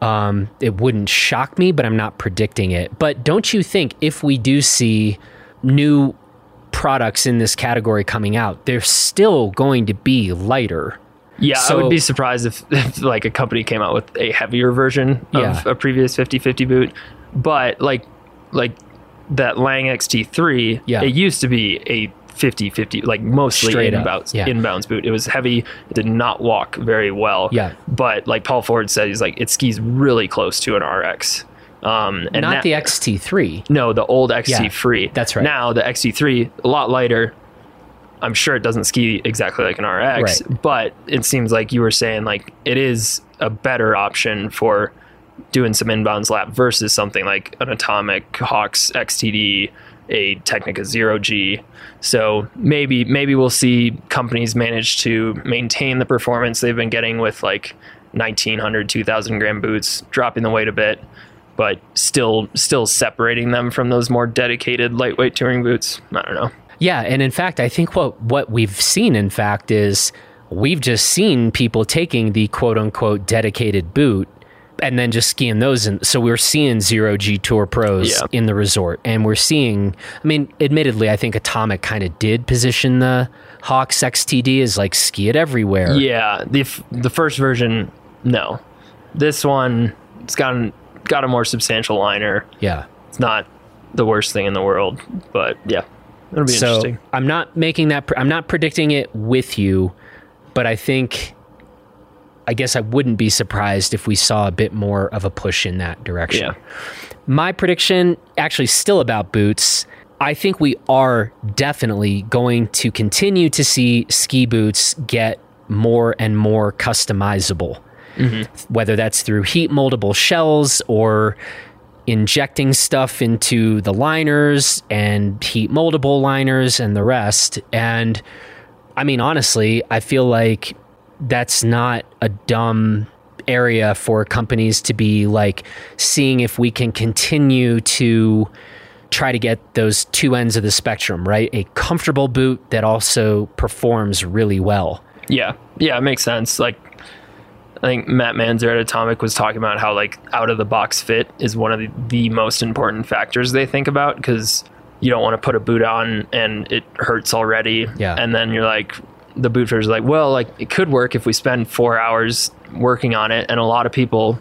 um, it wouldn't shock me, but I'm not predicting it. But don't you think if we do see new products in this category coming out, they're still going to be lighter? Yeah i would be surprised if, if like a company came out with a heavier version of Yeah. a previous 50-50 boot but like like that Lange xt3 Yeah. it used to be a 50-50 like mostly Straight inbounds yeah. inbounds boot it was heavy it did not walk very well Yeah. but like Paul Forward said he's like it skis really close to an rx um and not that- the XT3. no, the old XT Yeah, that's right. Now the XT3 a lot lighter. I'm sure it doesn't ski exactly like an RX, Right. but it seems like you were saying like it is a better option for doing some inbounds lap versus something like an Atomic Hawx XTD, a Tecnica Zero G. So maybe maybe we'll see companies manage to maintain the performance they've been getting with like 1900 2000 gram boots, dropping the weight a bit, but still still separating them from those more dedicated lightweight touring boots. I don't know. Yeah, and in fact, I think what what we've seen, in fact, is we've just seen people taking the quote unquote dedicated boot and then just skiing those. And so we're seeing zero G Tour pros Yeah. in the resort, and we're seeing. I mean, admittedly, I think Atomic kind of did position the Hawx XTD as like ski it everywhere. Yeah, the f- the first version, no. This one, it's got got a more substantial liner. yeah. It's not the worst thing in the world, but yeah, it'll be so interesting. I'm not making that. Pre- I'm not predicting it with you, but I think. I guess I wouldn't be surprised if we saw a bit more of a push in that direction. Yeah, My prediction, actually, still about boots. I think we are definitely going to continue to see ski boots get more and more customizable. Mm-hmm. Whether that's through heat moldable shells or injecting stuff into the liners and heat moldable liners and the rest. And I mean, honestly, I feel like that's not a dumb area for companies to be like seeing if we can continue to try to get those two ends of the spectrum, right? A comfortable boot that also performs really well. yeah, yeah. It makes sense. Like, I think Matt Manzer at Atomic was talking about how like out of the box fit is one of the, the most important factors they think about because you don't want to put a boot on and it hurts already. Yeah. and then you're like, the boot fitter's like, well, like it could work if we spend four hours working on it, and a lot of people,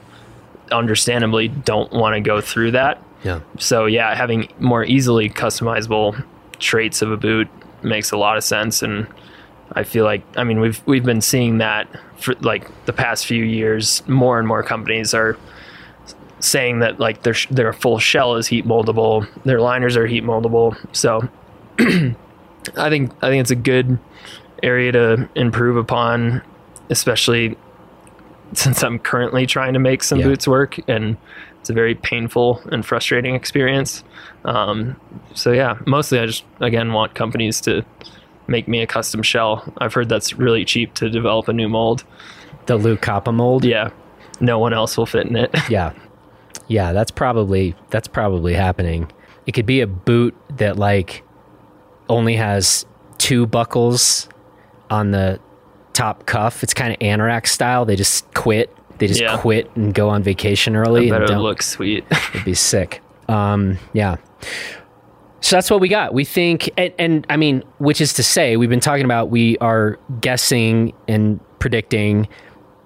understandably, don't want to go through that. Yeah. So yeah, having more easily customizable traits of a boot makes a lot of sense, and I feel like I mean we've we've been seeing that for like the past few years. More and more companies are saying that like their their full shell is heat moldable, their liners are heat moldable. So I think I think it's a good area to improve upon, especially since I'm currently trying to make some Yeah. boots work and it's a very painful and frustrating experience. Um, so yeah, mostly I just again want companies to make me a custom shell. I've heard that's really cheap to develop a new mold. The Luke Koppa mold. Yeah, no one else will fit in it. Yeah. Yeah, that's probably that's probably happening. It could be a boot that like only has two buckles on the top cuff. It's kind of anorak style. They just quit. They just Yeah. quit and go on vacation I early bet and it don't looks sweet. It'd be sick. Um, yeah. So that's what we got. We think, and, and, I mean, which is to say, we've been talking about we are guessing and predicting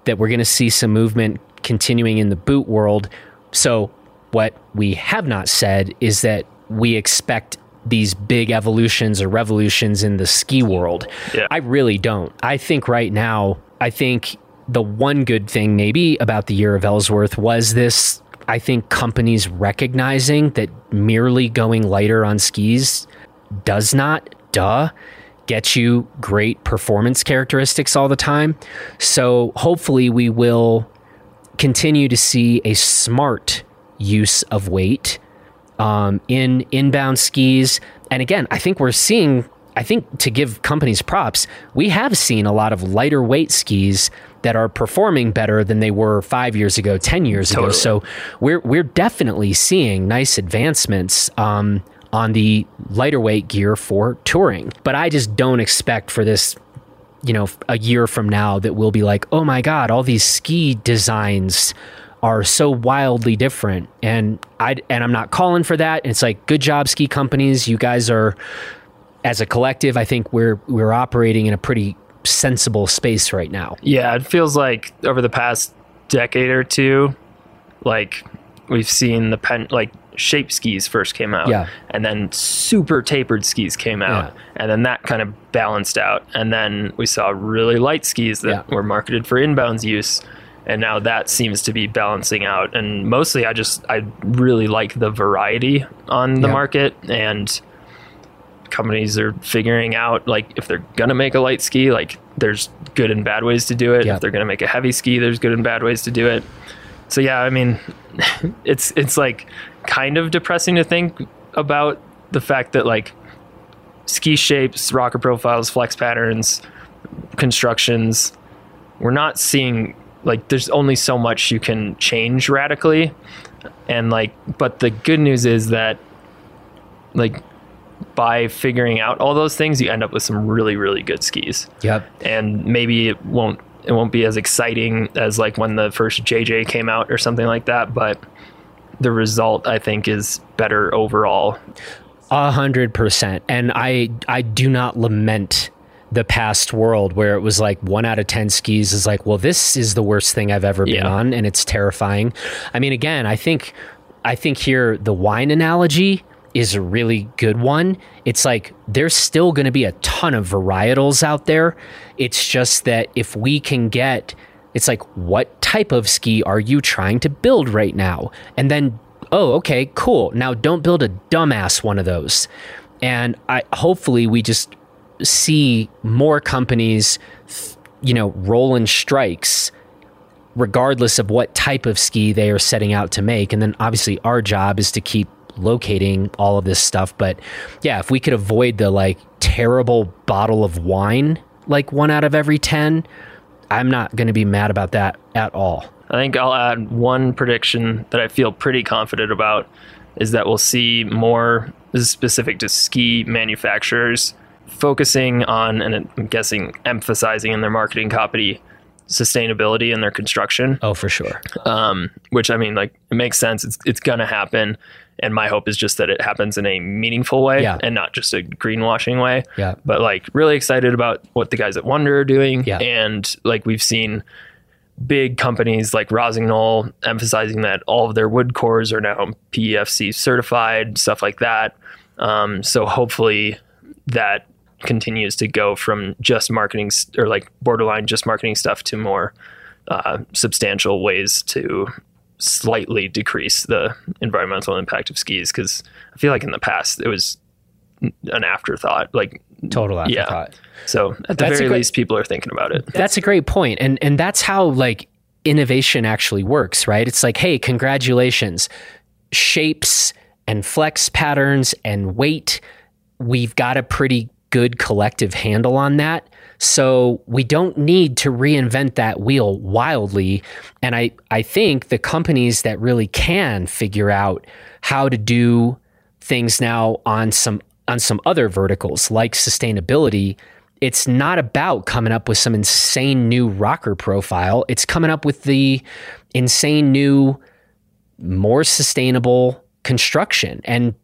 that we're going to see some movement continuing in the boot world. So, what we have not said is that we expect these big evolutions or revolutions in the ski world. Yeah. I really don't. I think right now, I think the one good thing maybe about the year of Ellsworth was this I think companies recognizing that merely going lighter on skis does not, duh, get you great performance characteristics all the time. So hopefully we will continue to see a smart use of weight um, in inbound skis. And again, I think we're seeing, I think to give companies props, we have seen a lot of lighter weight skis that are performing better than they were five years ago, 10 years Totally. ago. So we're, we're definitely seeing nice advancements. Um, on the lighter weight gear for touring. But I just don't expect for this you know, a year from now that we'll be like, oh my God, all these ski designs are so wildly different. And I and I'm not calling for that. It's like good job, ski companies. You guys are as a collective, I think we're we're operating in a pretty sensible space right now. Yeah, it feels like over the past decade or two, like we've seen the pen like shape skis first came out, Yeah. and then super tapered skis came out, Yeah. and then that kind of balanced out, and then we saw really light skis that Yeah. were marketed for inbounds use. And now that seems to be balancing out, and mostly I just I really like the variety on the market, and companies are figuring out like if they're gonna make a light ski, like there's good and bad ways to do it. If they're gonna make a heavy ski, there's good and bad ways to do it. So yeah, I mean, it's it's like kind of depressing to think about the fact that like ski shapes, rocker profiles, flex patterns, constructions, we're not seeing like there's only so much you can change radically and like but the good news is that like by figuring out all those things you end up with some really really good skis Yep. and maybe it won't it won't be as exciting as like when the first JJ came out or something like that but the result I think is better overall A hundred percent. And I I do not lament the past world where it was like one out of ten skis is like, well, this is the worst thing I've ever been Yeah. on, and it's terrifying. I mean, again, I think I think here the wine analogy is a really good one. It's like there's still going to be a ton of varietals out there. It's just that if we can get it's like what type of ski are you trying to build right now? And then oh, okay, cool. Now don't build a dumbass one of those. And I hopefully we just see more companies you know rolling strikes regardless of what type of ski they are setting out to make. And then obviously our job is to keep locating all of this stuff. But yeah, if we could avoid the like terrible bottle of wine, like one out of every 10, I'm not going to be mad about that at all. I think I'll add one prediction that I feel pretty confident about is that we'll see more specific to ski manufacturers focusing on and I'm guessing emphasizing in their marketing copy sustainability in their construction Oh, for sure. um, which I mean, like, it makes sense. It's it's gonna happen, and my hope is just that it happens in a meaningful way Yeah. and not just a greenwashing way. Yeah. But like, really excited about what the guys at Wonder are doing, Yeah. and like we've seen big companies like Rossignol emphasizing that all of their wood cores are now PEFC certified, stuff like that. Um, so hopefully that continues to go from just marketing s- or like borderline just marketing stuff to more uh, substantial ways to slightly decrease the environmental impact of skis because I feel like in the past it was an afterthought. Like, Total Yeah. afterthought. so at the That's a very great- least, people are thinking about it. That's a great. And and that's how like innovation actually works, right? It's like, hey, congratulations. Shapes and flex patterns and weight, we've got a pretty good collective handle on that. So we don't need to reinvent that wheel wildly. And I, I think the companies that really can figure out how to do things now on some on some other verticals like sustainability it's not about coming up with some insane new rocker profile it's coming up with the insane new more sustainable construction and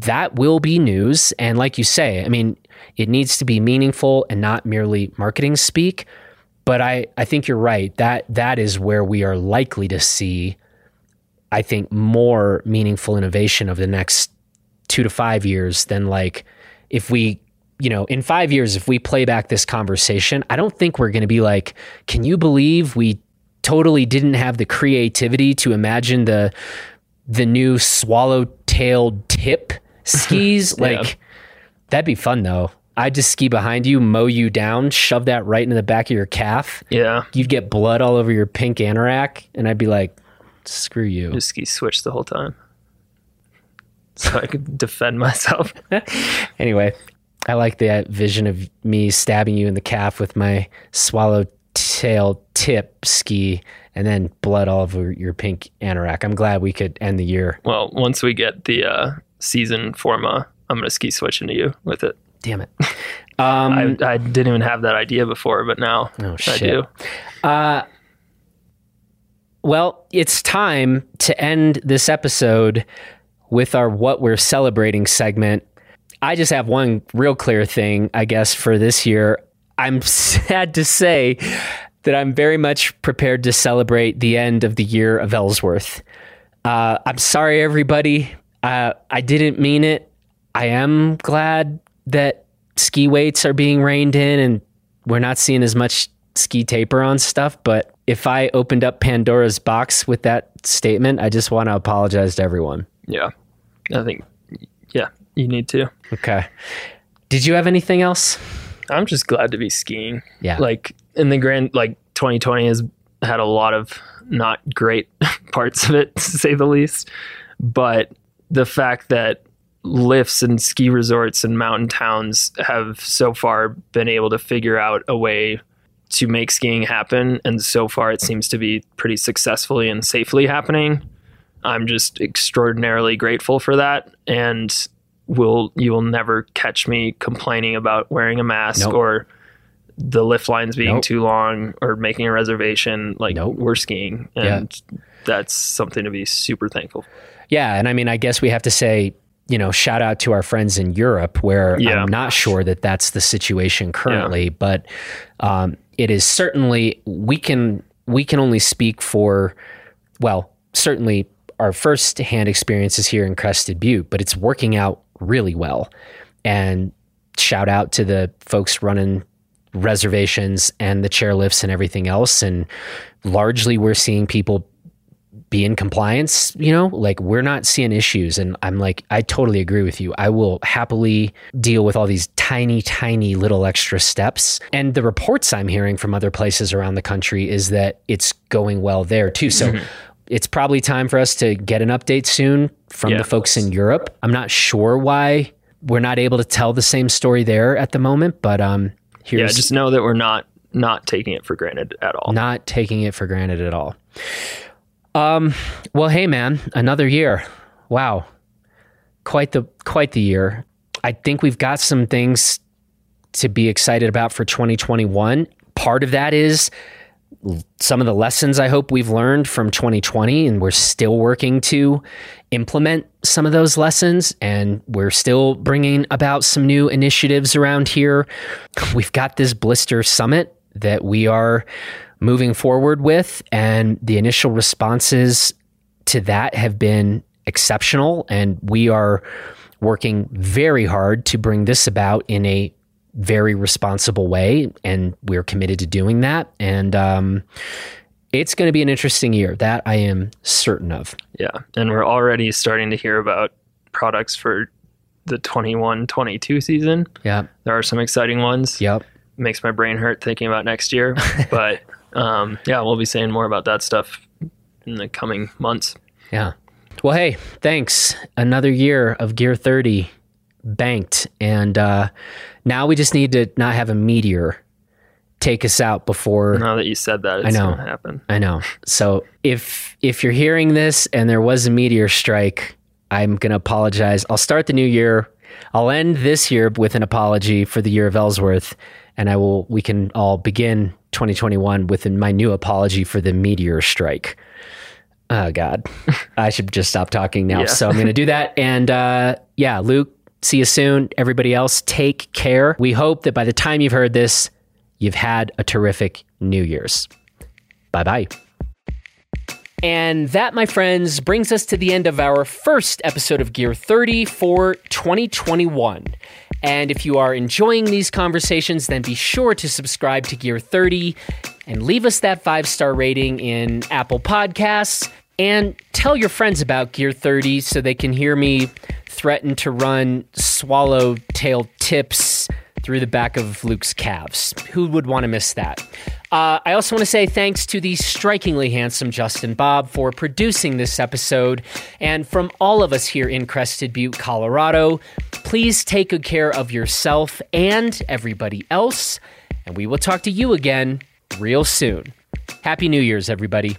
that will be news. And like you say, I mean, it needs to be meaningful and not merely marketing speak. But I, I think you're right. That that is where we are likely to see, I think, more meaningful innovation of the next two to five years than like if we you know, in five years, if we play back this conversation, I don't think we're going to be like, can you believe we totally didn't have the creativity to imagine the the new swallow-tailed tip skis? Yeah. Like that'd be fun though. I'd just ski behind you, mow you down, shove that right into the back of your calf. Yeah. You'd get blood all over your pink anorak, and I'd be like, screw you. Just ski switch the whole time. So I could defend myself. Anyway, I like that vision of me stabbing you in the calf with my swallow-tailed tip ski and then blood all over your pink anorak. I'm glad we could end the year. Well, once we get the uh, season forma, I'm going to ski switch into you with it. Damn it. Um, I, I didn't even have that idea before, but now Oh, I shit. do. Well, it's time to end this episode with our What We're Celebrating segment. I just have one real clear thing, I guess, for this year. I'm sad to say that I'm very much prepared to celebrate the end of the year of Ellsworth. Uh, I'm sorry, everybody. Uh, I didn't mean it. I am glad that ski weights are being reined in and we're not seeing as much ski taper on stuff. But if I opened up Pandora's box with that statement, I just want to apologize to everyone. Yeah. I think, yeah, you need to. Okay. Did you have anything else? I'm just glad to be skiing. Yeah. Like in the grand, like 2020 has had a lot of not great parts of it, to say the least. But the fact that lifts and ski resorts and mountain towns have so far been able to figure out a way to make skiing happen. And so far, it seems to be pretty successfully and safely happening. I'm just extraordinarily grateful for that. And will you will never catch me complaining about wearing a mask Nope. or the lift lines being Nope. too long or making a reservation. Like Nope. we're skiing, and that's something to be super thankful. for. Yeah, and I mean, I guess we have to say, you know, shout out to our friends in Europe, where Yeah. I'm not sure that that's the situation currently, but um, it is certainly we can we can only speak for, well, certainly our first hand experiences here in Crested Butte, but it's working out really well, and shout out to the folks running reservations and the chairlifts and everything else, and largely we're seeing people be in compliance, you know, like we're not seeing issues. And I'm like, I totally agree with you. I will happily deal with all these tiny, tiny little extra steps. And the reports I'm hearing from other places around the country is that it's going well there too. So Mm-hmm. it's probably time for us to get an update soon from Yeah. the folks in Europe. I'm not sure why we're not able to tell the same story there at the moment, but um, Yeah, just know that we're not not taking it for granted at all. not taking it for granted at all. Um, well, hey man, another year. Wow. Quite the quite the year. I think we've got some things to be excited about for 2021. Part of that is some of the lessons I hope we've learned from 2020 and we're still working to implement some of those lessons and we're still bringing about some new initiatives around here. We've got this blister summit that we are moving forward with and the initial responses to that have been exceptional and we are working very hard to bring this about in a very responsible way and we're committed to doing that and um, it's going to be an interesting year that i am certain of Yeah, and we're already starting to hear about products for the 21-22 season. yeah There are some exciting ones. yep Makes my brain hurt thinking about next year, but um, yeah, we'll be saying more about that stuff in the coming months. Yeah. Well, hey, thanks. Another year of Gear 30 banked. And uh, now we just need to not have a meteor take us out before. Now that you said that, it's I know. going to happen. I know. So if if you're hearing this and there was a meteor strike, I'm going to apologize. I'll start the new year. I'll end this year with an apology for the year of Ellsworth, and I will. We can all begin 2021 with my new apology for the meteor strike. Oh God, I should just stop talking now. Yeah. So I'm going to do that. And uh, yeah, Luke, see you soon. Everybody else, take care. We hope that by the time you've heard this, you've had a terrific New Year's. Bye bye. And that, my friends, brings us to the end of our first episode of Gear 30 for 2021. And if you are enjoying these conversations, then be sure to subscribe to Gear 30 and leave us that five star rating in Apple Podcasts. And tell your friends about Gear 30 so they can hear me threaten to run swallowtail tips through the back of Luke's calves. Who would want to miss that? Uh, I also want to say thanks to the strikingly handsome Justin Bob for producing this episode. And from all of us here in Crested Butte, Colorado, please take good care of yourself and everybody else. And we will talk to you again real soon. Happy New Year's, everybody.